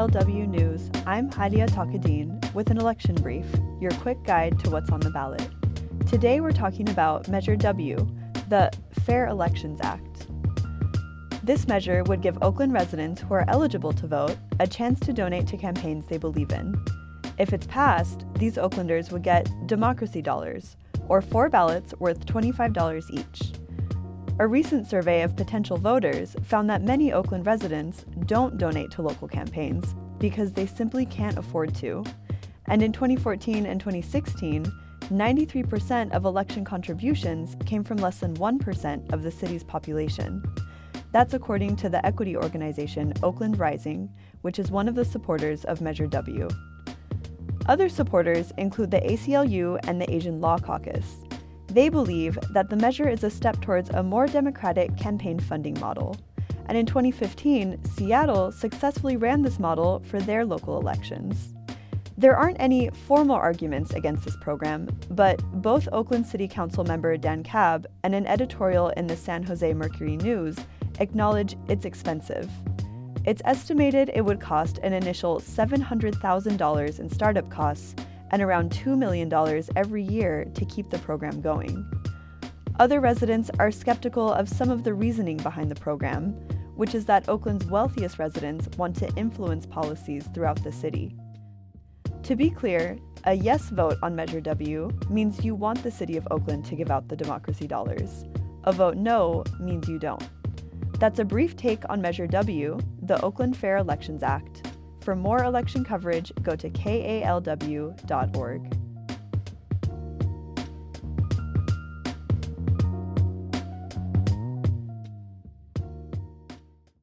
KALW News, I'm Hadia Takadin with an election brief, your quick guide to what's on the ballot. Today we're talking about Measure W, the Fair Elections Act. This measure would give Oakland residents who are eligible to vote a chance to donate to campaigns they believe in. If it's passed, these Oaklanders would get democracy dollars, or four ballots worth $25 each. A recent survey of potential voters found that many Oakland residents don't donate to local campaigns because they simply can't afford to. And in 2014 and 2016, 93% of election contributions came from less than 1% of the city's population. That's according to the equity organization Oakland Rising, which is one of the supporters of Measure W. Other supporters include the ACLU and the Asian Law Caucus. They believe that the measure is a step towards a more democratic campaign funding model. And in 2015, Seattle successfully ran this model for their local elections. There aren't any formal arguments against this program, but both Oakland City Council member Dan Kalb and an editorial in the San Jose Mercury News acknowledge it's expensive. It's estimated it would cost an initial $700,000 in startup costs and around $2 million every year to keep the program going. Other residents are skeptical of some of the reasoning behind the program, which is that Oakland's wealthiest residents want to influence policies throughout the city. To be clear, a yes vote on Measure W means you want the city of Oakland to give out the democracy dollars. A vote no means you don't. That's a brief take on Measure W, the Oakland Fair Elections Act. For more election coverage, go to kalw.org.